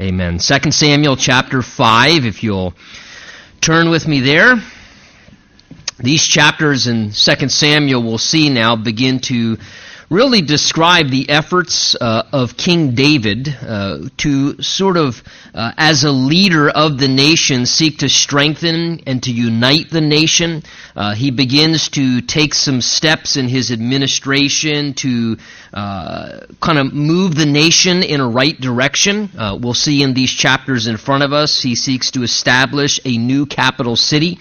Amen. 2 Samuel chapter 5, if you'll turn with me there. These chapters in 2 Samuel we'll see now begin to really describe the efforts uh, of King David uh, to sort of, uh, as a leader of the nation, seek to strengthen and to unite the nation. Uh, he begins to take some steps in his administration to uh, kind of move the nation in a right direction. Uh, we'll see in these chapters in front of us, he seeks to establish a new capital city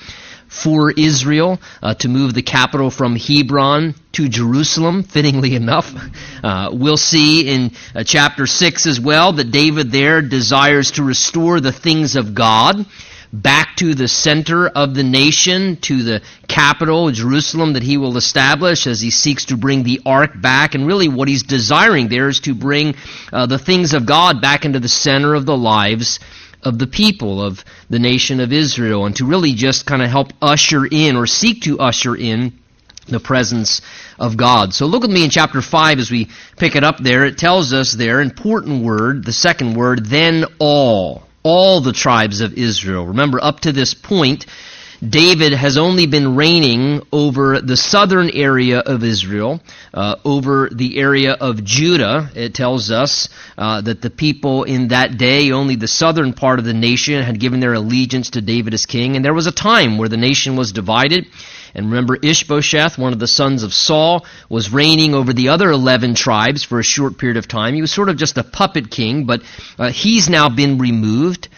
for Israel uh, to move the capital from Hebron to Jerusalem, fittingly enough. Uh, we'll see in uh, chapter 6 as well that David there desires to restore the things of God back to the center of the nation, to the capital, Jerusalem, that he will establish as he seeks to bring the ark back. And really, what he's desiring there is to bring uh, the things of God back into the center of the lives of the people of the nation of Israel and to really just kind of help usher in or seek to usher in the presence of God. So look with me in chapter 5 as we pick it up there. It tells us there, important word, the second word, then all. All the tribes of Israel. Remember, up to this point, David has only been reigning over the southern area of Israel, uh, over the area of Judah. It tells us uh, that the people in that day, only the southern part of the nation, had given their allegiance to David as king. And there was a time where the nation was divided. And remember, Ishbosheth, one of the sons of Saul, was reigning over the other 11 tribes for a short period of time. He was sort of just a puppet king, but uh, he's now been removed.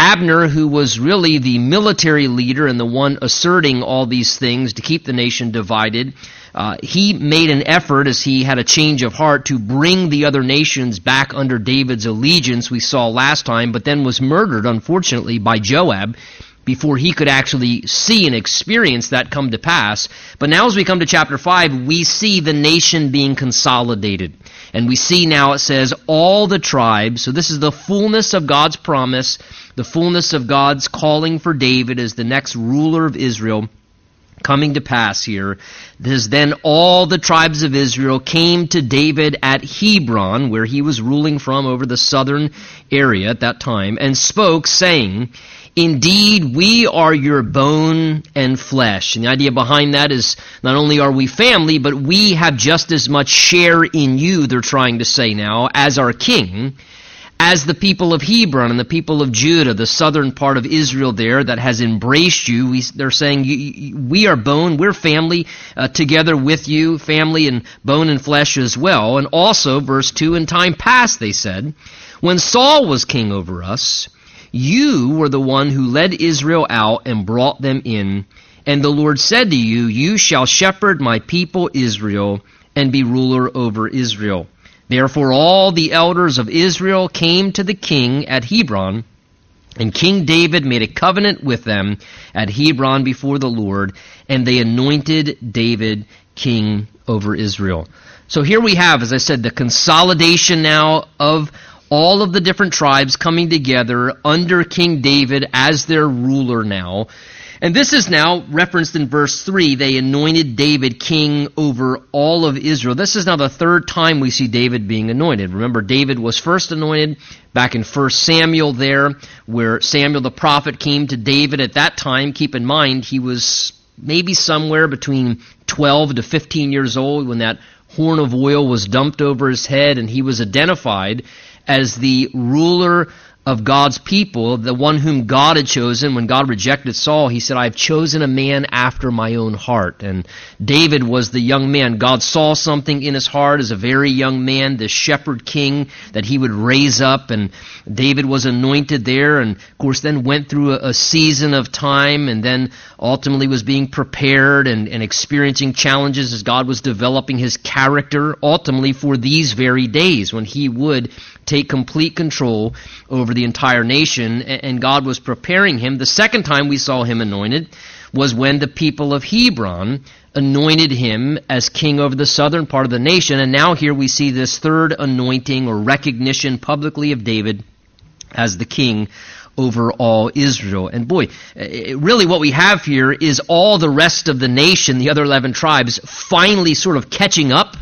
Abner, who was really the military leader and the one asserting all these things to keep the nation divided, uh, he made an effort as he had a change of heart to bring the other nations back under David's allegiance, we saw last time, but then was murdered, unfortunately, by Joab before he could actually see and experience that come to pass. But now, as we come to chapter 5, we see the nation being consolidated. And we see now it says, all the tribes. So this is the fullness of God's promise the fullness of God's calling for David as the next ruler of Israel coming to pass here. This then all the tribes of Israel came to David at Hebron, where he was ruling from over the southern area at that time, and spoke, saying, Indeed, we are your bone and flesh. And the idea behind that is not only are we family, but we have just as much share in you, they're trying to say now, as our king as the people of Hebron and the people of Judah, the southern part of Israel there that has embraced you. We, they're saying, we are bone, we're family uh, together with you, family and bone and flesh as well. And also, verse 2, in time past, they said, when Saul was king over us, you were the one who led Israel out and brought them in. And the Lord said to you, You shall shepherd my people Israel and be ruler over Israel. Therefore, all the elders of Israel came to the king at Hebron, and King David made a covenant with them at Hebron before the Lord, and they anointed David king over Israel. So here we have, as I said, the consolidation now of all of the different tribes coming together under King David as their ruler now. And this is now referenced in verse 3. They anointed David king over all of Israel. This is now the third time we see David being anointed. Remember, David was first anointed back in 1 Samuel there, where Samuel the prophet came to David at that time. Keep in mind, he was maybe somewhere between 12 to 15 years old when that horn of oil was dumped over his head and he was identified as the ruler of God's people, the one whom God had chosen. When God rejected Saul, he said, I have chosen a man after my own heart. And David was the young man. God saw something in his heart as a very young man, the shepherd king that he would raise up. And David was anointed there and, of course, then went through a, a season of time and then ultimately was being prepared and, and experiencing challenges as God was developing his character, ultimately for these very days when he would take complete control over the entire nation, and God was preparing him. The second time we saw him anointed was when the people of Hebron anointed him as king over the southern part of the nation, and now here we see this third anointing or recognition publicly of David as the king over all Israel. And boy, eh, eh, really what we have here is all the rest of the nation, the other 11 tribes, finally sort of catching up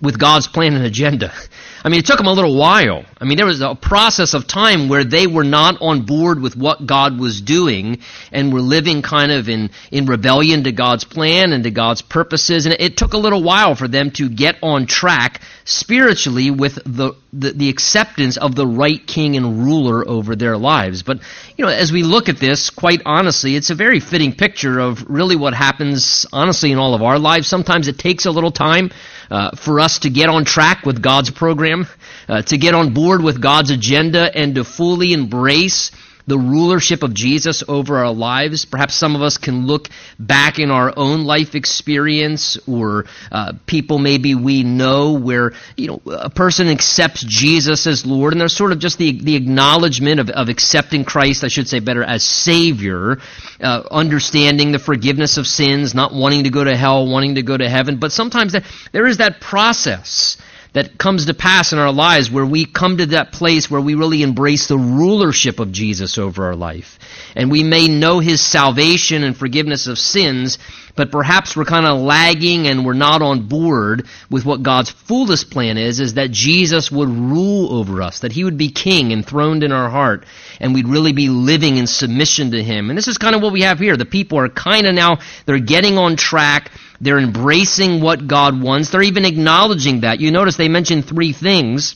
with God's plan and agenda. I mean, it took them a little while. I mean, there was a process of time where they were not on board with what God was doing and were living kind of in, in rebellion to God's plan and to God's purposes. And it took a little while for them to get on track spiritually with the, the, the acceptance of the right king and ruler over their lives. But, you know, as we look at this, quite honestly, it's a very fitting picture of really what happens, honestly, in all of our lives. Sometimes it takes a little time uh, for us to get on track with God's program, uh, to get on board with God's agenda, and to fully embrace the rulership of Jesus over our lives. Perhaps some of us can look back in our own life experience or uh, people maybe we know where, you know, a person accepts Jesus as Lord and there's sort of just the, the acknowledgement of, of accepting Christ, I should say better, as Savior, uh, understanding the forgiveness of sins, not wanting to go to hell, wanting to go to heaven. But sometimes that, there is that process that comes to pass in our lives where we come to that place where we really embrace the rulership of Jesus over our life. And we may know his salvation and forgiveness of sins, but perhaps we're kind of lagging and we're not on board with what God's fullest plan is, is that Jesus would rule over us, that he would be king enthroned in our heart, and we'd really be living in submission to him. And this is kind of what we have here. The people are kind of now, they're getting on track they're embracing what God wants. They're even acknowledging that. You notice they mention three things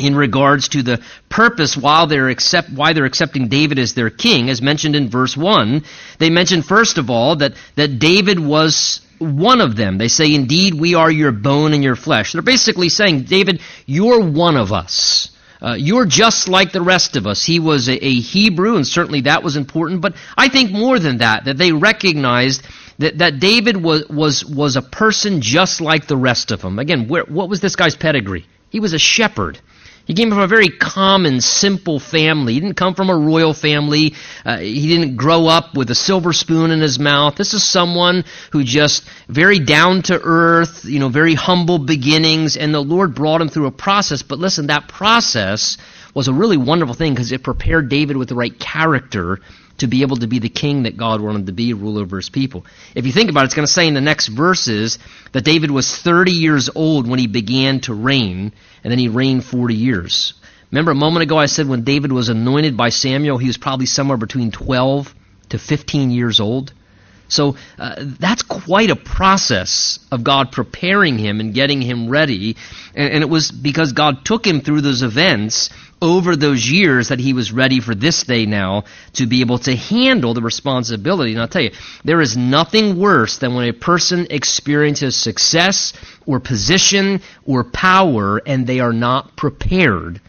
in regards to the purpose while they're accept, why they're accepting David as their king, as mentioned in verse 1. They mention, first of all, that, that David was one of them. They say, Indeed, we are your bone and your flesh. They're basically saying, David, you're one of us. Uh, you're just like the rest of us. He was a, a Hebrew, and certainly that was important, but I think more than that, that they recognized that, that David was, was, was a person just like the rest of them. Again, where, what was this guy's pedigree? He was a shepherd. He came from a very common, simple family. He didn't come from a royal family. Uh, he didn't grow up with a silver spoon in his mouth. This is someone who just very down to earth, you know, very humble beginnings, and the Lord brought him through a process. But listen, that process was a really wonderful thing because it prepared David with the right character to be able to be the king that God wanted to be, rule over his people. If you think about it, it's going to say in the next verses that David was 30 years old when he began to reign, and then he reigned 40 years. Remember a moment ago I said when David was anointed by Samuel, he was probably somewhere between 12 to 15 years old. So uh, that's quite a process of God preparing him and getting him ready. And, and, it was because God took him through those events over those years that he was ready for this day now to be able to handle the responsibility. And I'll tell you, there is nothing worse than when a person experiences success or position or power and they are not prepared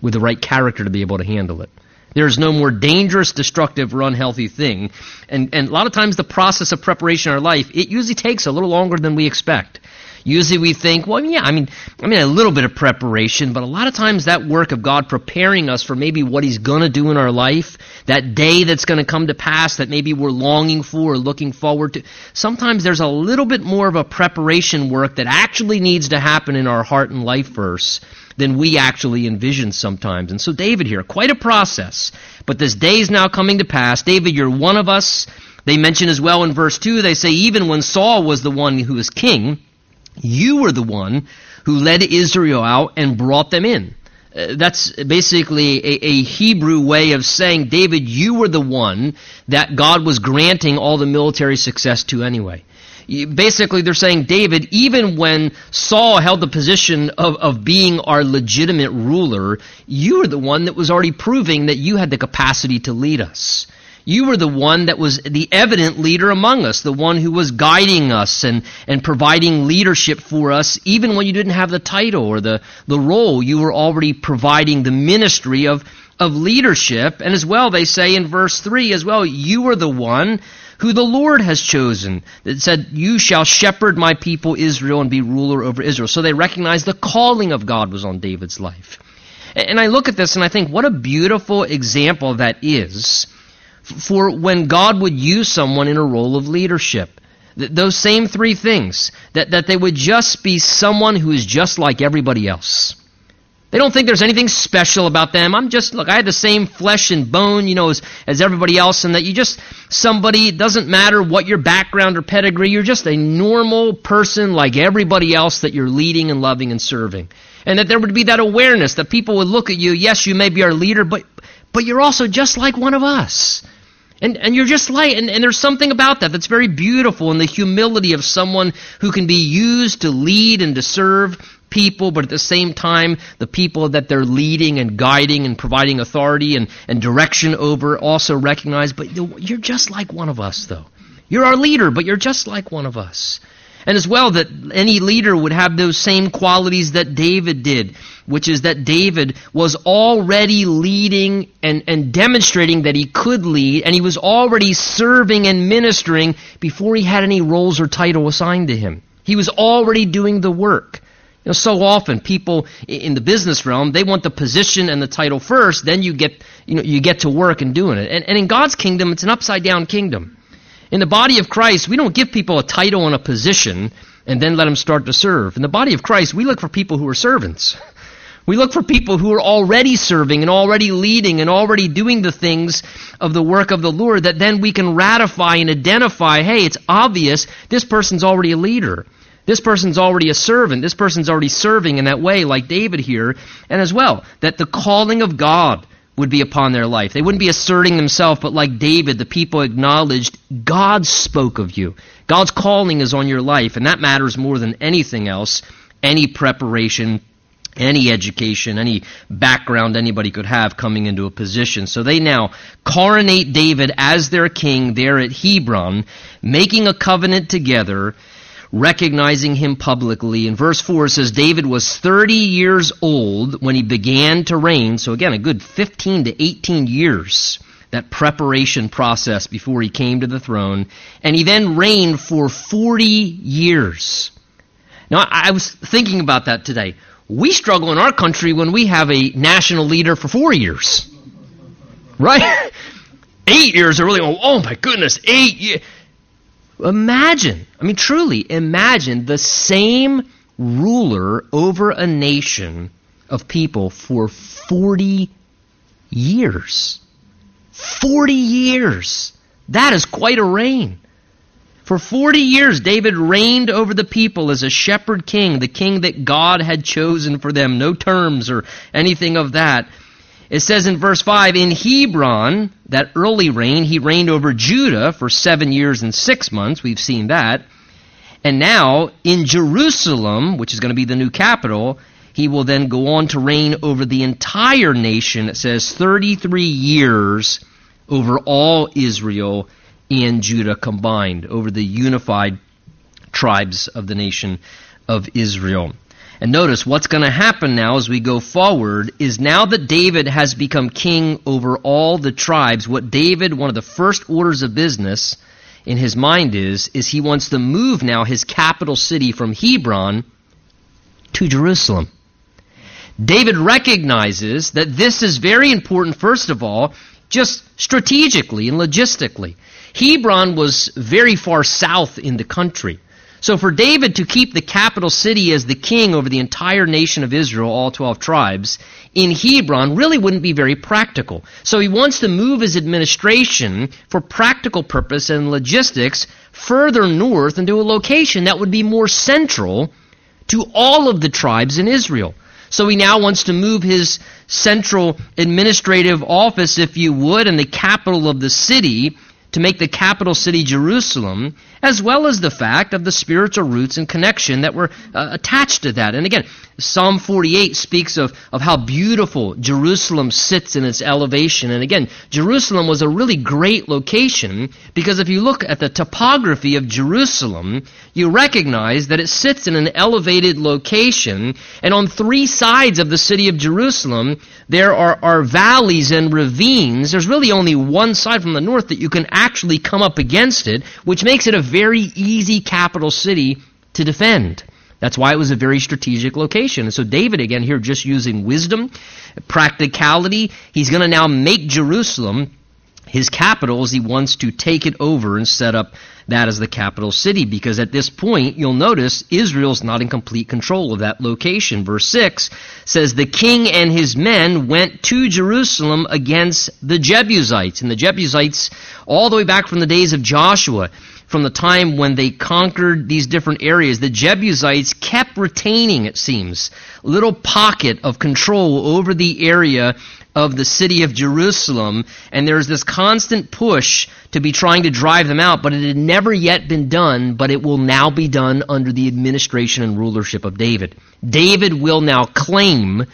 with the right character to be able to handle it. There is no more dangerous, destructive, or unhealthy thing. And, and a lot of times the process of preparation in our life, it usually takes a little longer than we expect. Usually we think, well, yeah, I mean, I mean, a little bit of preparation, but a lot of times that work of God preparing us for maybe what He's going to do in our life, that day that's going to come to pass that maybe we're longing for or looking forward to, sometimes there's a little bit more of a preparation work that actually needs to happen in our heart and life first than we actually envision sometimes. And so David here, quite a process. But this day is now coming to pass. David, you're one of us. They mention as well in verse 2, they say, even when Saul was the one who was king, you were the one who led Israel out and brought them in. Uh, that's basically a, a, Hebrew way of saying, David, you were the one that God was granting all the military success to anyway. Basically, they're saying, David, even when Saul held the position of, of being our legitimate ruler, you were the one that was already proving that you had the capacity to lead us. You were the one that was the evident leader among us, the one who was guiding us and, and providing leadership for us, even when you didn't have the title or the, the role. You were already providing the ministry of, of leadership. And as well, they say in verse 3 as well, you are the one who the Lord has chosen. That said, You shall shepherd my people Israel and be ruler over Israel. So they recognize the calling of God was on David's life. And I look at this and I think, what a beautiful example that is for when God would use someone in a role of leadership. Those same three things. That, that they would just be someone who is just like everybody else. They don't think there's anything special about them. I'm just, look, I had the same flesh and bone, you know, as, as everybody else, and that you just, somebody, it doesn't matter what your background or pedigree, you're just a normal person like everybody else that you're leading and loving and serving. And that there would be that awareness that people would look at you, yes, you may be our leader, but, but you're also just like one of us. And, and you're just like, and, and there's something about that that's very beautiful in the humility of someone who can be used to lead and to serve people, but at the same time, the people that they're leading and guiding and providing authority and, and direction over also recognize, but you're just like one of us, though. You're our leader, but you're just like one of us. And as well, that any leader would have those same qualities that David did, which is that David was already leading and, and demonstrating that he could lead, and he was already serving and ministering before he had any roles or title assigned to him. He was already doing the work. You know, so often people in the business realm, they want the position and the title first, then you get, you know, you get to work and doing it. And, and in God's kingdom, it's an upside down kingdom. In the body of Christ, we don't give people a title and a position and then let them start to serve. In the body of Christ, we look for people who are servants. We look for people who are already serving and already leading and already doing the things of the work of the Lord that then we can ratify and identify hey, it's obvious this person's already a leader. This person's already a servant. This person's already serving in that way, like David here. And as well, that the calling of God would be upon their life. They wouldn't be asserting themselves, but like David, the people acknowledged God spoke of you. God's calling is on your life, and that matters more than anything else. Any preparation, any education, any background anybody could have coming into a position. So they now coronate David as their king there at Hebron, making a covenant together recognizing him publicly. In verse 4 it says, David was 30 years old when he began to reign. So again, a good 15 to 18 years, that preparation process before he came to the throne. And he then reigned for 40 years. Now, I was thinking about that today. We struggle in our country when we have a national leader for four years. Right? Eight years are really, oh my goodness, eight years. Imagine, I mean, truly imagine the same ruler over a nation of people for 40 years. 40 years. That is quite a reign. For 40 years, David reigned over the people as a shepherd king, the king that God had chosen for them. No terms or anything of that. It says in verse 5 In Hebron, that early reign, he reigned over Judah for seven years and six months. We've seen that. And now, in Jerusalem, which is going to be the new capital, he will then go on to reign over the entire nation. It says 33 years over all Israel and Judah combined, over the unified tribes of the nation of Israel. And notice what's going to happen now as we go forward is now that David has become king over all the tribes, what David, one of the first orders of business in his mind is, is he wants to move now his capital city from Hebron to Jerusalem. David recognizes that this is very important, first of all, just strategically and logistically. Hebron was very far south in the country. So for David to keep the capital city as the king over the entire nation of Israel, all 12 tribes, in Hebron really wouldn't be very practical. So he wants to move his administration for practical purpose and logistics further north into a location that would be more central to all of the tribes in Israel. So he now wants to move his central administrative office, if you would, and the capital of the city to make the capital city Jerusalem, as well as the fact of the spiritual roots and connection that were uh, attached to that. And again, Psalm 48 speaks of, of how beautiful Jerusalem sits in its elevation. And again, Jerusalem was a really great location because if you look at the topography of Jerusalem, you recognize that it sits in an elevated location. And on three sides of the city of Jerusalem, there are, are valleys and ravines. There's really only one side from the north that you can actually come up against it, which makes it a very easy capital city to defend. That's why it was a very strategic location. And so David, again, here just using wisdom, practicality, he's going to now make Jerusalem his capital as he wants to take it over and set up that as the capital city. Because at this point, you'll notice Israel's not in complete control of that location. Verse 6 says, The king and his men went to Jerusalem against the Jebusites. And the Jebusites, all the way back from the days of Joshua, from the time when they conquered these different areas, the Jebusites kept retaining, it seems, little pocket of control over the area of the city of Jerusalem, and there's this constant push to be trying to drive them out, but it had never yet been done, but it will now be done under the administration and rulership of David. David will now claim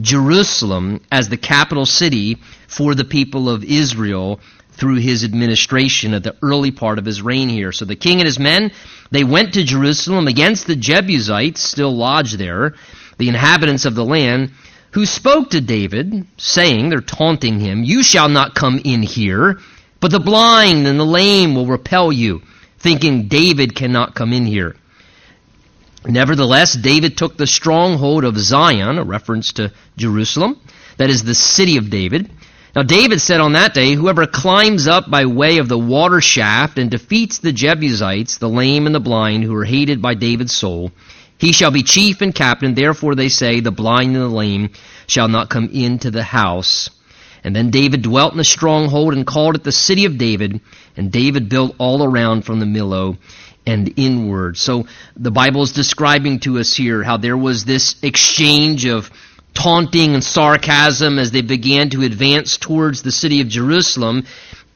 Jerusalem as the capital city for the people of Israel through his administration at the early part of his reign here. So the king and his men, they went to Jerusalem against the Jebusites, still lodged there, the inhabitants of the land, who spoke to David, saying, they're taunting him, You shall not come in here, but the blind and the lame will repel you, thinking David cannot come in here. Nevertheless, David took the stronghold of Zion, a reference to Jerusalem, that is the city of David. Now, David said on that day, Whoever climbs up by way of the water shaft and defeats the Jebusites, the lame and the blind, who are hated by David's soul, he shall be chief and captain. Therefore, they say, the blind and the lame shall not come into the house. And then David dwelt in the stronghold and called it the city of David. And David built all around from the Millo and inward. So the Bible is describing to us here how there was this exchange of taunting and sarcasm as they began to advance towards the city of Jerusalem.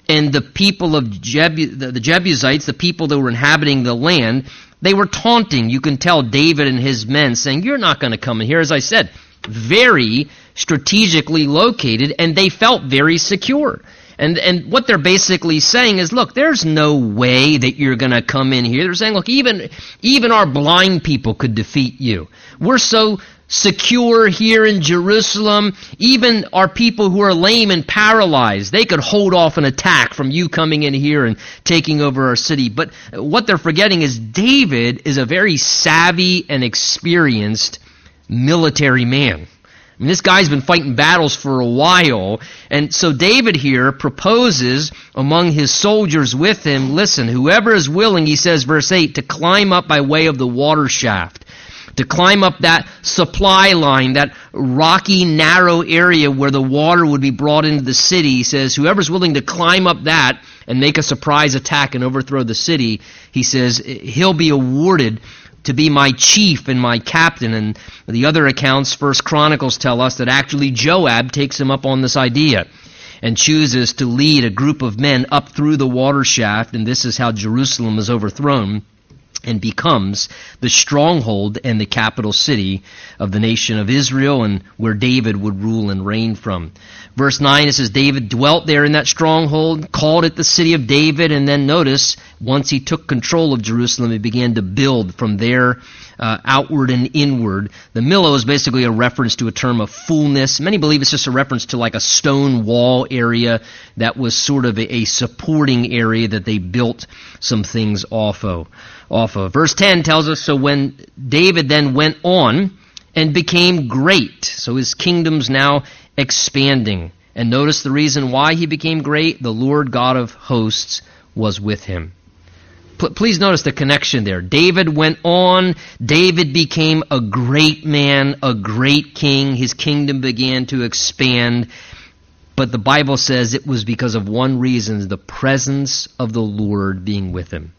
And the people of Jebu- the Jebusites, the people that were inhabiting the land, they were taunting. You can tell David and his men saying, You're not going to come in here. As I said, very strategically located, and they felt very secure. And, and what they're basically saying is, look, there's no way that you're going to come in here. They're saying, look, even, even our blind people could defeat you. We're so secure here in Jerusalem. Even our people who are lame and paralyzed, they could hold off an attack from you coming in here and taking over our city. But what they're forgetting is David is a very savvy and experienced military man. I mean, this guy's been fighting battles for a while. And so David here proposes among his soldiers with him, listen, whoever is willing, he says, verse 8, to climb up by way of the water shaft to climb up that supply line, that rocky, narrow area where the water would be brought into the city. He says, whoever's willing to climb up that and make a surprise attack and overthrow the city, he says, he'll be awarded to be my chief and my captain. And the other accounts, First Chronicles tell us that actually Joab takes him up on this idea and chooses to lead a group of men up through the water shaft, and this is how Jerusalem is overthrown and becomes the stronghold and the capital city of the nation of Israel and where David would rule and reign from. Verse 9 it says David dwelt there in that stronghold, called it the city of David, and then notice once he took control of Jerusalem, he began to build from there uh, outward and inward. The Millo is basically a reference to a term of fullness. Many believe it's just a reference to like a stone wall area that was sort of a, a supporting area that they built some things off of off of. Verse 10 tells us so when David then went on and became great, so his kingdom's now expanding. And notice the reason why he became great the Lord God of hosts was with him. Please notice the connection there. David went on, David became a great man, a great king. His kingdom began to expand. But the Bible says it was because of one reason the presence of the Lord being with him.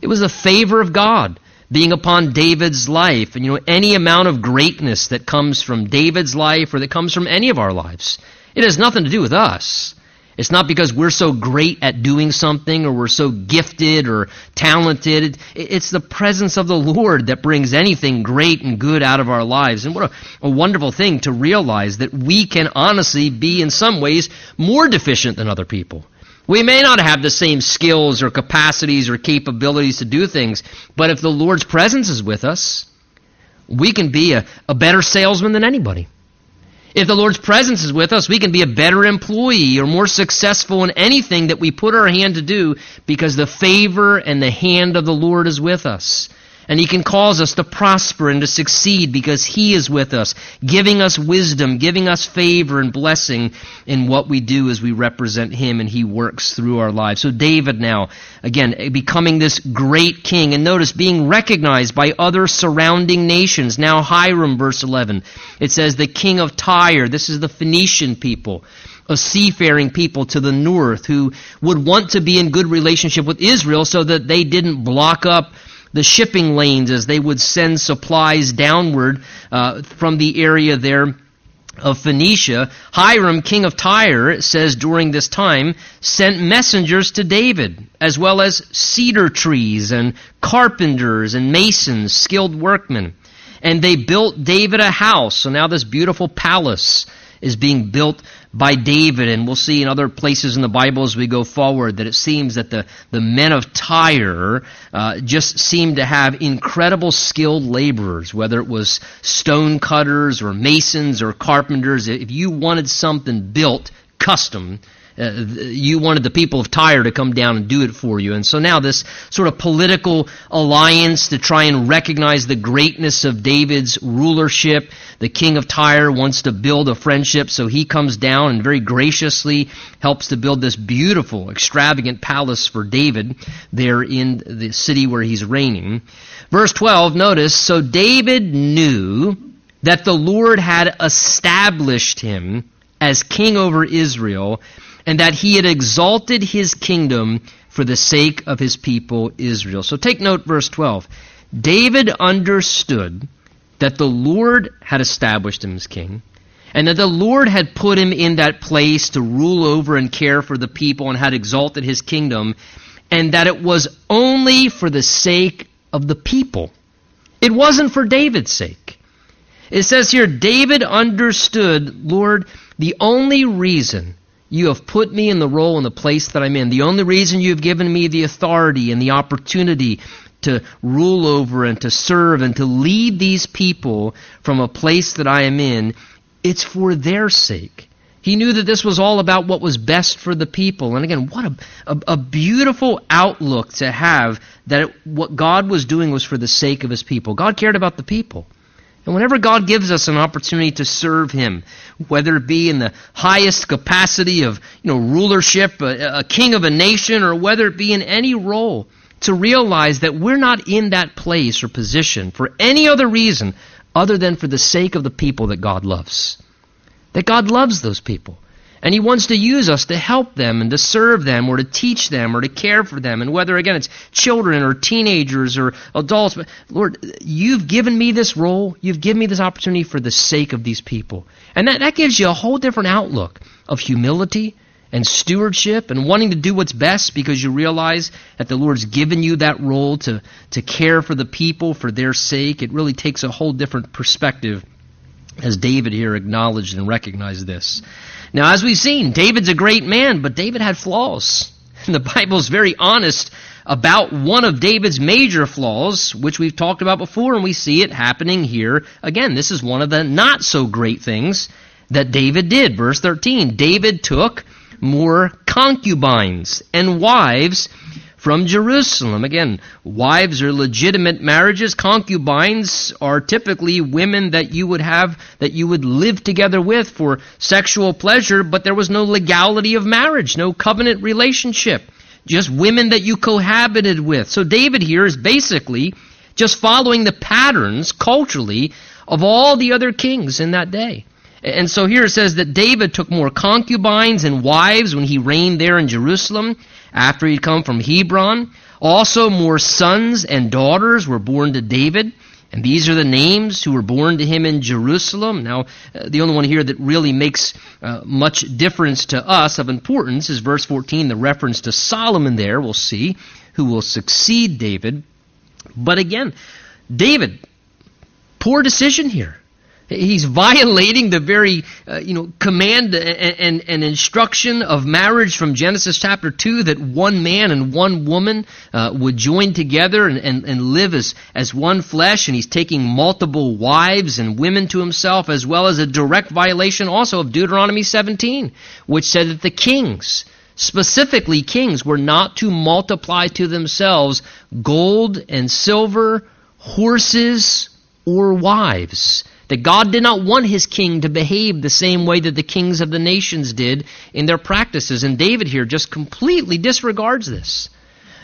It was a favor of God being upon David's life. And you know, any amount of greatness that comes from David's life or that comes from any of our lives, it has nothing to do with us. It's not because we're so great at doing something or we're so gifted or talented. It's the presence of the Lord that brings anything great and good out of our lives. And what a, a, wonderful thing to realize that we can honestly be in some ways more deficient than other people. We may not have the same skills or capacities or capabilities to do things, but if the Lord's presence is with us, we can be a, a better salesman than anybody. If the Lord's presence is with us, we can be a better employee or more successful in anything that we put our hand to do because the favor and the hand of the Lord is with us. And He can cause us to prosper and to succeed because He is with us, giving us wisdom, giving us favor and blessing in what we do as we represent Him and He works through our lives. So David now, again, becoming this great king. And notice being recognized by other surrounding nations. Now Hiram, verse 11. It says the king of Tyre. This is the Phoenician people a seafaring people to the north who would want to be in good relationship with Israel so that they didn't block up the shipping lanes as they would send supplies downward uh, from the area there of Phoenicia. Hiram, king of Tyre, says during this time, sent messengers to David, as well as cedar trees and carpenters and masons, skilled workmen. And they built David a house. So now this beautiful palace is being built by David, and we'll see in other places in the Bible as we go forward that it seems that the, the men of Tyre uh, just seemed to have incredible skilled laborers, whether it was stone cutters or masons or carpenters. If you wanted something built custom, uh, you wanted the people of Tyre to come down and do it for you. And so now this sort of political alliance to try and recognize the greatness of David's rulership. The king of Tyre wants to build a friendship, so he comes down and very graciously helps to build this beautiful, extravagant palace for David there in the city where he's reigning. Verse 12, notice, so David knew that the Lord had established him as king over Israel and that he had exalted his kingdom for the sake of his people Israel. So take note, verse 12. David understood that the Lord had established him as king, and that the Lord had put him in that place to rule over and care for the people and had exalted his kingdom, and that it was only for the sake of the people. It wasn't for David's sake. It says here, David understood, Lord, the only reason you have put me in the role and the place that I'm in. The only reason you have given me the authority and the opportunity to rule over and to serve and to lead these people from a place that I am in, it's for their sake. He knew that this was all about what was best for the people. And again, what a, a, a beautiful outlook to have that it, what God was doing was for the sake of his people. God cared about the people. And whenever God gives us an opportunity to serve Him, whether it be in the highest capacity of you know rulership, a, a, king of a nation, or whether it be in any role, to realize that we're not in that place or position for any other reason other than for the sake of the people that God loves. That God loves those people. And He wants to use us to help them and to serve them or to teach them or to care for them. And whether, again, it's children or teenagers or adults, but Lord, you've given me this role. You've given me this opportunity for the sake of these people. And that, that gives you a whole different outlook of humility and stewardship and wanting to do what's best because you realize that the Lord's given you that role to, to care for the people for their sake. It really takes a whole different perspective as David here acknowledged and recognized this. Now, as we've seen, David's a great man, but David had flaws. And the Bible's very honest about one of David's major flaws, which we've talked about before, and we see it happening here again. This is one of the not so great things that David did. Verse 13 David took more concubines and wives from Jerusalem. Again, wives are legitimate marriages. Concubines are typically women that you would have, that you would live together with for sexual pleasure, but there was no legality of marriage, no covenant relationship. Just women that you cohabited with. So David here is basically just following the patterns culturally of all the other kings in that day. And so here it says that David took more concubines and wives when he reigned there in Jerusalem after he'd come from Hebron. Also, more sons and daughters were born to David. And these are the names who were born to him in Jerusalem. Now, uh, the only one here that really makes uh, much difference to us of importance is verse 14, the reference to Solomon there. We'll see who will succeed David. But again, David, poor decision here. He's violating the very, uh, you know, command and, and, and, instruction of marriage from Genesis chapter 2 that one man and one woman uh, would join together and, and, and live as, as one flesh. And he's taking multiple wives and women to himself, as well as a direct violation also of Deuteronomy 17, which said that the kings, specifically kings, were not to multiply to themselves gold and silver, horses, or wives that God did not want his king to behave the same way that the kings of the nations did in their practices. And David here just completely disregards this.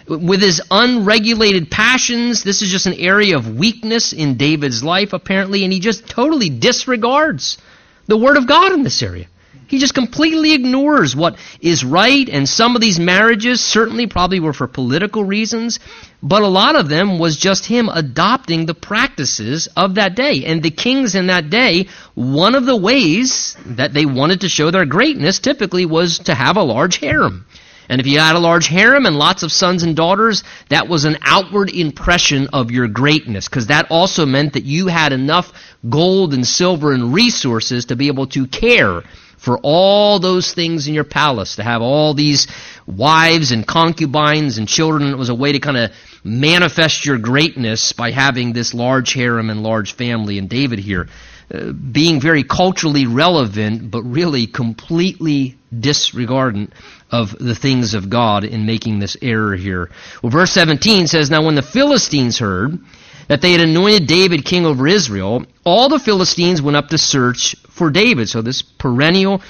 With his unregulated passions, this is just an area of weakness in David's life, apparently, and he just totally disregards the Word of God in this area. He just completely ignores what is right, and some of these marriages certainly probably were for political reasons, but a lot of them was just him adopting the practices of that day. And the kings in that day, one of the ways that they wanted to show their greatness typically was to have a large harem. And if you had a large harem and lots of sons and daughters, that was an outward impression of your greatness, because that also meant that you had enough gold and silver and resources to be able to care for all those things in your palace, to have all these wives and concubines and children. It was a way to kind of manifest your greatness by having this large harem and large family. And David here, uh, being very culturally relevant, but really completely disregardant of the things of God in making this error here. Well, verse 17 says, Now when the Philistines heard that they had anointed David king over Israel, all the Philistines went up to search for David. So this perennial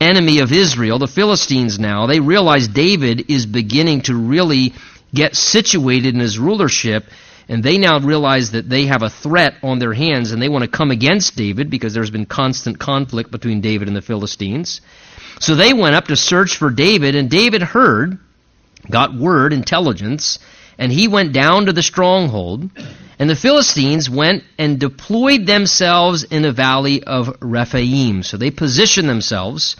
enemy of Israel, the Philistines now, they realize David is beginning to really get situated in his rulership and they now realize that they have a threat on their hands and they want to come against David because there's been constant conflict between David and the Philistines. So they went up to search for David, and David heard, got word, intelligence, and he went down to the stronghold. And the Philistines went and deployed themselves in the valley of Rephaim. So they positioned themselves,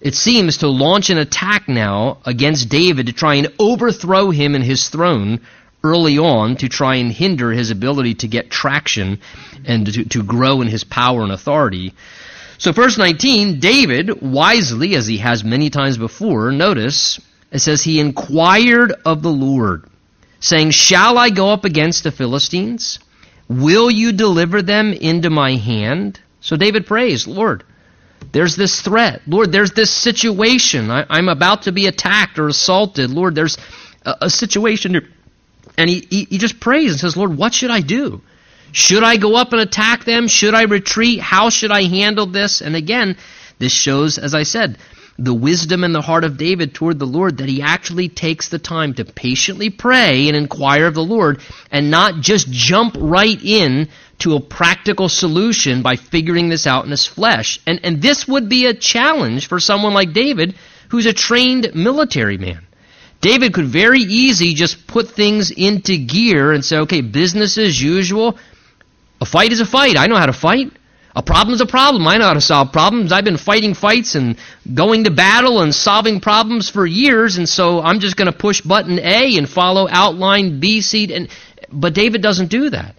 it seems, to launch an attack now against David to try and overthrow him and his throne early on to try and hinder his ability to get traction and to, to grow in his power and authority. So, verse 19, David, wisely, as he has many times before, notice, it says, He inquired of the Lord, saying, Shall I go up against the Philistines? Will you deliver them into my hand? So David prays, Lord, there's this threat. Lord, there's this situation. I, am about to be attacked or assaulted. Lord, there's a, a situation. And he, he, he just prays and says, Lord, what should I do? Should I go up and attack them? Should I retreat? How should I handle this? And again, this shows, as I said, the wisdom in the heart of David toward the Lord that he actually takes the time to patiently pray and inquire of the Lord and not just jump right in to a practical solution by figuring this out in his flesh. And, and this would be a challenge for someone like David who's a trained military man. David could very easily just put things into gear and say, okay, business as usual. A fight is a fight. I know how to fight. A problem is a problem. I know how to solve problems. I've been fighting fights and going to battle and solving problems for years, and so I'm just going to push button A and follow outline B, C. And, but David doesn't do that.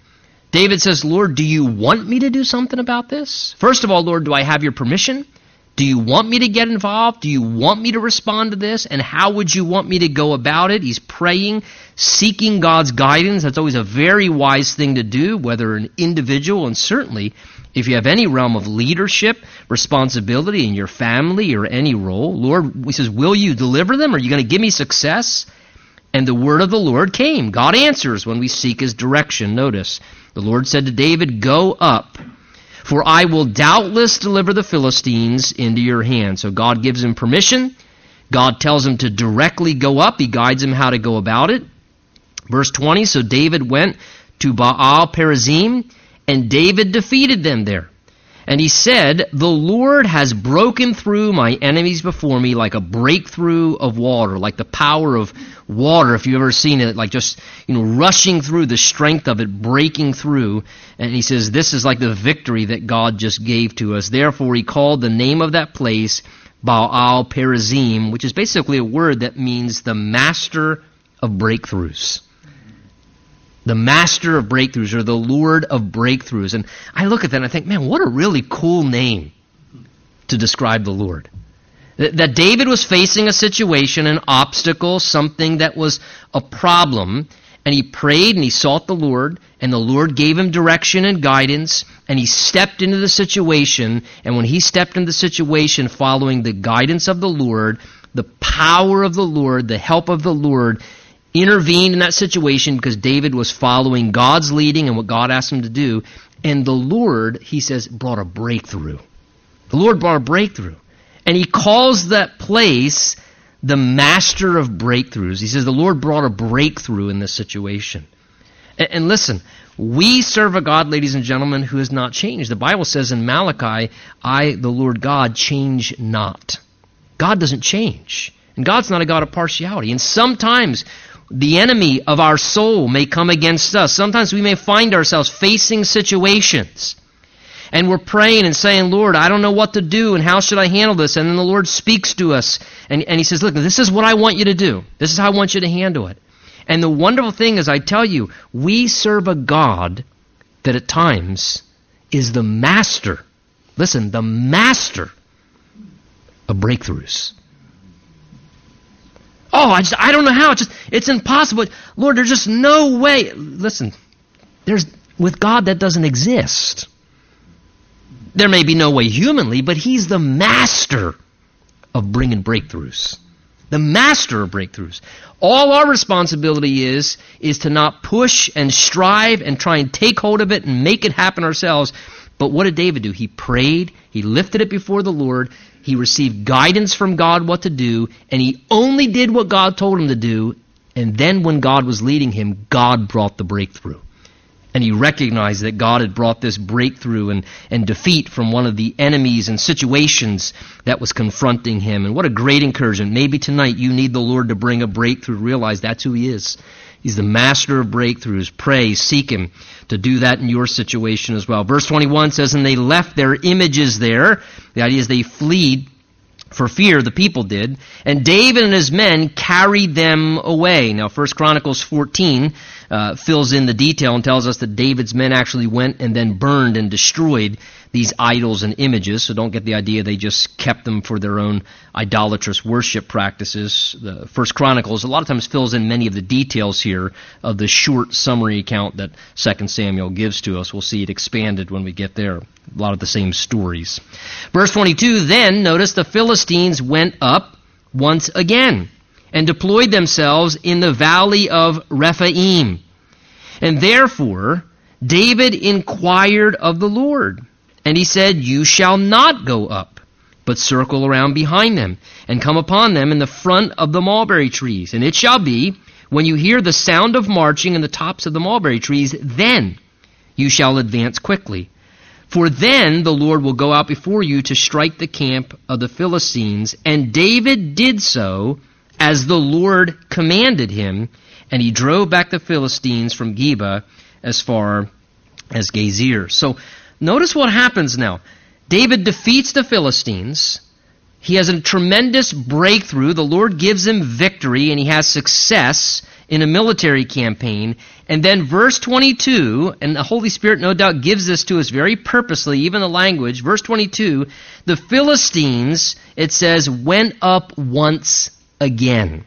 David says, Lord, do you want me to do something about this? First of all, Lord, do I have your permission? Do you want me to get involved? Do you want me to respond to this? And how would you want me to go about it? He's praying, seeking God's guidance. That's always a very wise thing to do, whether an individual, and certainly if you have any realm of leadership, responsibility in your family or any role. Lord, he says, Will you deliver them? Are you going to give me success? And the word of the Lord came. God answers when we seek his direction. Notice, the Lord said to David, Go up for I will doubtless deliver the Philistines into your hand. So God gives him permission. God tells him to directly go up. He guides him how to go about it. Verse 20 So David went to Baal Perazim, and David defeated them there. And he said, The Lord has broken through my enemies before me like a breakthrough of water, like the power of water, if you've ever seen it, like just, you know, rushing through the strength of it, breaking through. And he says, This is like the victory that God just gave to us. Therefore, he called the name of that place Baal Perazim, which is basically a word that means the master of breakthroughs the master of breakthroughs or the Lord of breakthroughs. And I look at that and I think, man, what a really cool name to describe the Lord. That David was facing a situation, an obstacle, something that was a problem, and he prayed and he sought the Lord, and the Lord gave him direction and guidance, and he stepped into the situation, and when he stepped into the situation following the guidance of the Lord, the power of the Lord, the help of the Lord, intervened in that situation because David was following God's leading and what God asked him to do. And the Lord, he says, brought a breakthrough. The Lord brought a breakthrough. And he calls that place the master of breakthroughs. He says the Lord brought a breakthrough in this situation. And, and listen, we serve a God, ladies and gentlemen, who has not changed. The Bible says in Malachi, I, the Lord God, change not. God doesn't change. And God's not a God of partiality. And sometimes the enemy of our soul may come against us. Sometimes we may find ourselves facing situations. And we're praying and saying, Lord, I don't know what to do and how should I handle this? And then the Lord speaks to us and, and He says, Look, this is what I want you to do. This is how I want you to handle it. And the wonderful thing is, I tell you, we serve a God that at times is the master. Listen, the master of breakthroughs. Oh, I just I don't know how. It's just it's impossible. Lord, there's just no way. Listen, there's with God that doesn't exist. There may be no way humanly, but he's the master of bringing breakthroughs. The master of breakthroughs. All our responsibility is is to not push and strive and try and take hold of it and make it happen ourselves. But what did David do? He prayed, he lifted it before the Lord, he received guidance from God what to do, and he only did what God told him to do. And then when God was leading him, God brought the breakthrough. And he recognized that God had brought this breakthrough and, and defeat from one of the enemies and situations that was confronting him. And what a great encouragement. Maybe tonight you need the Lord to bring a breakthrough. Realize that's who he is. He's the master of breakthroughs. Pray, seek him to do that in your situation as well. Verse 21 says, And they left their images there. The idea is they fled for fear, the people did. And David and his men carried them away. Now, 1 Chronicles 14 uh, fills in the detail and tells us that David's men actually went and then burned and destroyed these idols and images. So don't get the idea they just kept them for their own idolatrous worship practices. The First Chronicles a lot of times fills in many of the details here of the short summary account that Second Samuel gives to us. We'll see it expanded when we get there. A lot of the same stories. Verse 22, then notice the Philistines went up once again and deployed themselves in the valley of Rephaim. And therefore, David inquired of the Lord. And he said, You shall not go up, but circle around behind them, and come upon them in the front of the mulberry trees. And it shall be, when you hear the sound of marching in the tops of the mulberry trees, then you shall advance quickly. For then the Lord will go out before you to strike the camp of the Philistines. And David did so as the Lord commanded him, and he drove back the Philistines from Geba as far as Gezer. So Notice what happens now. David defeats the Philistines. He has a tremendous breakthrough. The Lord gives him victory, and he has success in a military campaign. And then verse 22, and the Holy Spirit no doubt gives this to us very purposely, even the language. Verse 22, the Philistines, it says, went up once again.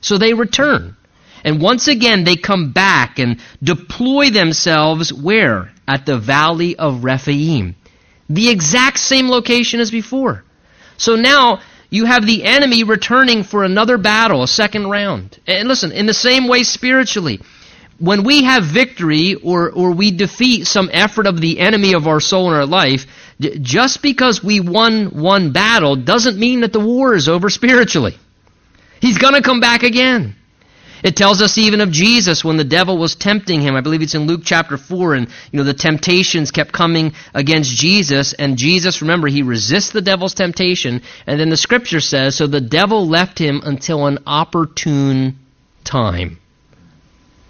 So they return. And once again, they come back and deploy themselves where? At the valley of Rephaim. The exact same location as before. So now you have the enemy returning for another battle, a second round. And listen, in the same way spiritually, when we have victory or, or we defeat some effort of the enemy of our soul in our life, just because we won one battle doesn't mean that the war is over spiritually. He's going to come back again. It tells us even of Jesus when the devil was tempting him. I believe it's in Luke chapter 4 and you know the temptations kept coming against Jesus and Jesus remember he resists the devil's temptation and then the scripture says so the devil left him until an opportune time.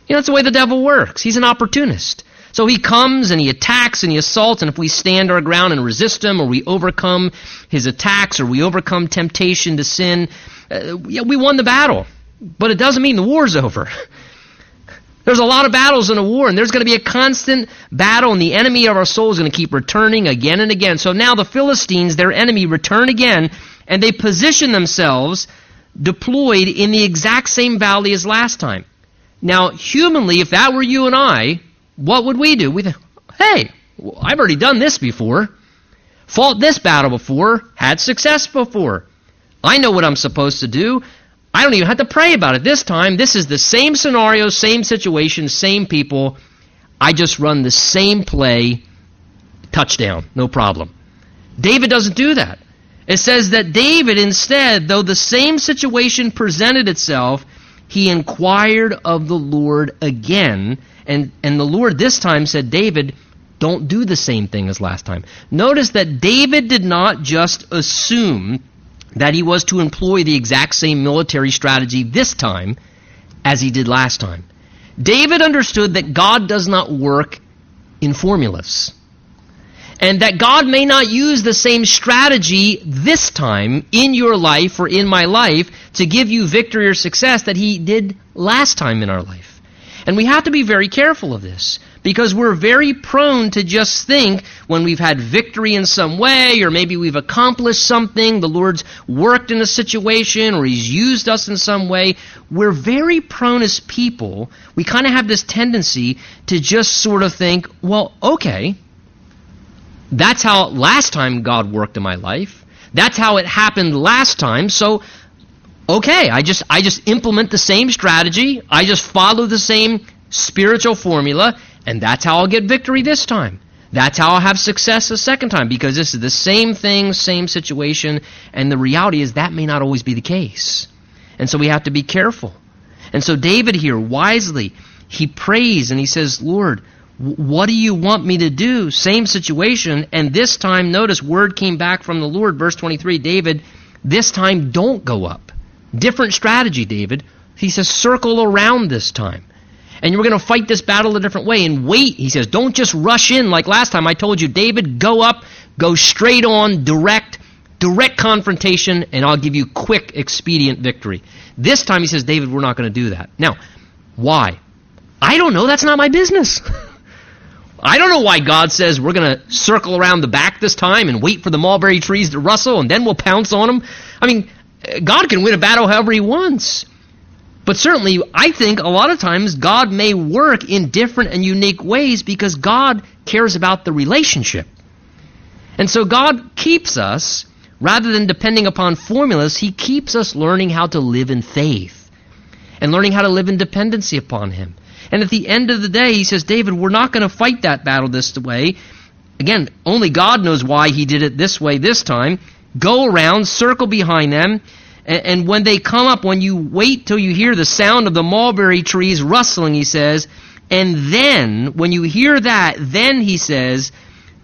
You know that's the way the devil works. He's an opportunist. So he comes and he attacks and he assaults, and if we stand our ground and resist him, or we overcome his attacks, or we overcome temptation to sin, uh, we won the battle. But it doesn't mean the war's over. There's a lot of battles in a war, and there's going to be a constant battle, and the enemy of our soul is going to keep returning again and again. So now the Philistines, their enemy, return again, and they position themselves deployed in the exact same valley as last time. Now, humanly, if that were you and I, what would we do? We think, hey, I've already done this before, fought this battle before, had success before. I know what I'm supposed to do. I don't even have to pray about it this time. This is the same scenario, same situation, same people. I just run the same play, touchdown, no problem. David doesn't do that. It says that David, instead, though the same situation presented itself, he inquired of the Lord again, and, and the Lord this time said, David, don't do the same thing as last time. Notice that David did not just assume that he was to employ the exact same military strategy this time as he did last time. David understood that God does not work in formulas. And that God may not use the same strategy this time in your life or in my life to give you victory or success that he did last time in our life. And we have to be very careful of this because we're very prone to just think when we've had victory in some way or maybe we've accomplished something, the Lord's worked in a situation or He's used us in some way. We're very prone as people, we kind of have this tendency to just sort of think, well, okay, that's how last time God worked in my life. That's how it happened last time. So, okay, I just I just implement the same strategy. I just follow the same spiritual formula, and that's how I'll get victory this time. That's how I'll have success the second time because this is the same thing, same situation, and the reality is that may not always be the case. And so we have to be careful. And so David here wisely he prays and he says, "Lord, what do you want me to do? Same situation. And this time, notice, word came back from the Lord. Verse 23 David, this time don't go up. Different strategy, David. He says, circle around this time. And you're going to fight this battle a different way and wait. He says, don't just rush in like last time. I told you, David, go up, go straight on, direct, direct confrontation, and I'll give you quick, expedient victory. This time he says, David, we're not going to do that. Now, why? I don't know. That's not my business. I don't know why God says we're going to circle around the back this time and wait for the mulberry trees to rustle and then we'll pounce on them. I mean, God can win a battle however he wants. But certainly, I think a lot of times God may work in different and unique ways because God cares about the relationship. And so God keeps us, rather than depending upon formulas, He keeps us learning how to live in faith and learning how to live in dependency upon Him. And at the end of the day, he says, David, we're not going to fight that battle this way. Again, only God knows why he did it this way this time. Go around, circle behind them, and, and when they come up, when you wait till you hear the sound of the mulberry trees rustling, he says, and then, when you hear that, then he says,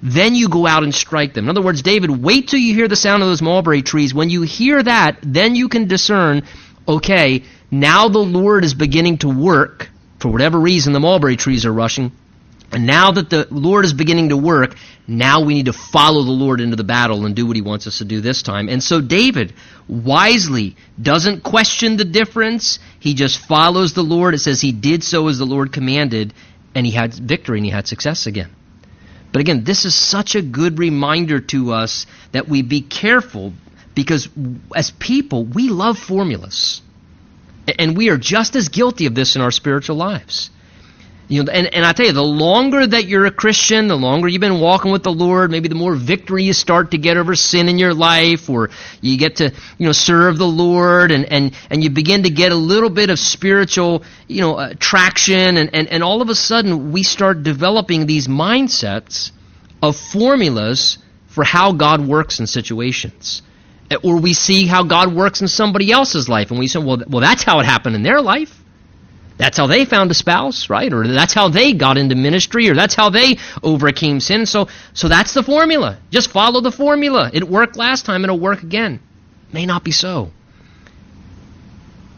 then you go out and strike them. In other words, David, wait till you hear the sound of those mulberry trees. When you hear that, then you can discern, okay, now the Lord is beginning to work for whatever reason, the mulberry trees are rushing. And now that the Lord is beginning to work, now we need to follow the Lord into the battle and do what he wants us to do this time. And so David wisely doesn't question the difference. He just follows the Lord. It says he did so as the Lord commanded, and he had victory and he had success again. But again, this is such a good reminder to us that we be careful because as people, we love formulas. And we are just as guilty of this in our spiritual lives. You know, and, and I tell you, the longer that you're a Christian, the longer you've been walking with the Lord, maybe the more victory you start to get over sin in your life, or you get to, you know, serve the Lord, and, and, and you begin to get a little bit of spiritual, you know, uh, traction, and, and, and all of a sudden we start developing these mindsets of formulas for how God works in situations or we see how God works in somebody else's life, and we say, well, well, that's how it happened in their life. That's how they found a spouse, right? Or that's how they got into ministry, or that's how they overcame sin. So, so that's the formula. Just follow the formula. It worked last time, it'll work again. May not be so.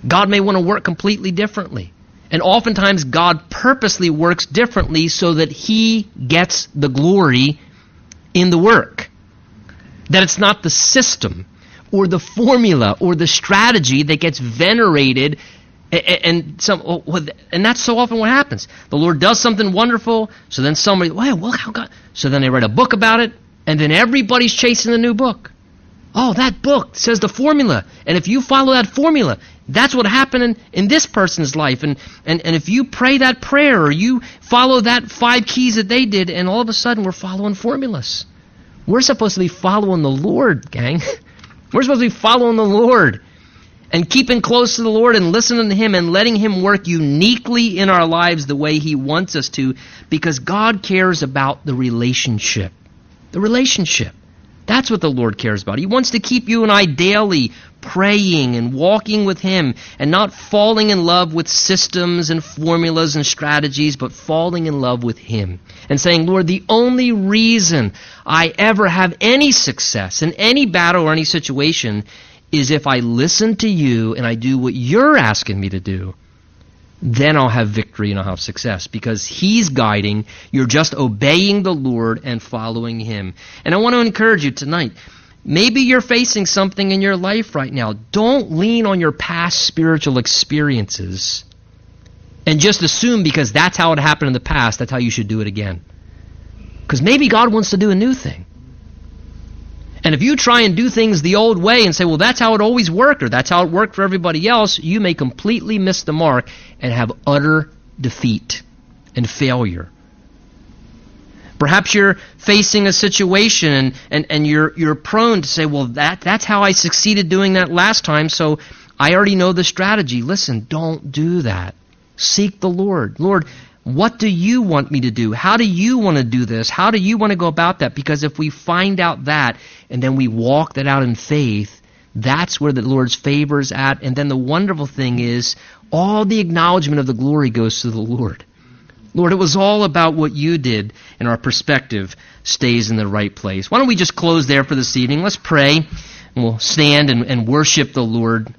God may want to work completely differently. And oftentimes, God purposely works differently so that He gets the glory in the work. That it's not the system or the formula or the strategy that gets venerated and some oh, and that's so often what happens. The lord does something wonderful so then somebody well, well how god so then they write a book about it and then everybody's chasing the new book. Oh that book says the formula and if you follow that formula that's what happened in, in this person's life and, and and if you pray that prayer or you follow that five keys that they did and all of a sudden we're following formulas. We're supposed to be following the lord gang. We're supposed to be following the Lord and keeping close to the Lord and listening to Him and letting Him work uniquely in our lives the way He wants us to because God cares about the relationship. The relationship. That's what the Lord cares about. He wants to keep you and I daily praying and walking with Him and not falling in love with systems and formulas and strategies, but falling in love with Him and saying, Lord, the only reason I ever have any success in any battle or any situation is if I listen to you and I do what you're asking me to do then I'll have victory and I'll have success because He's guiding. You're just obeying the Lord and following Him. And I want to encourage you tonight. Maybe you're facing something in your life right now. Don't lean on your past spiritual experiences and just assume because that's how it happened in the past, that's how you should do it again. Because maybe God wants to do a new thing. And if you try and do things the old way and say, well, that's how it always worked, or that's how it worked for everybody else, you may completely miss the mark and have utter defeat and failure. Perhaps you're facing a situation and, and, and you're, you're prone to say, well, that, that's how I succeeded doing that last time, so I already know the strategy. Listen, don't do that. Seek the Lord. Lord, what do you want me to do? How do you want to do this? How do you want to go about that? Because if we find out that and then we walk that out in faith, that's where the Lord's favor is at. And then the wonderful thing is, all the acknowledgement of the glory goes to the Lord. Lord, it was all about what you did, and our perspective stays in the right place. Why don't we just close there for this evening? Let's pray, and we'll stand and, and worship the Lord.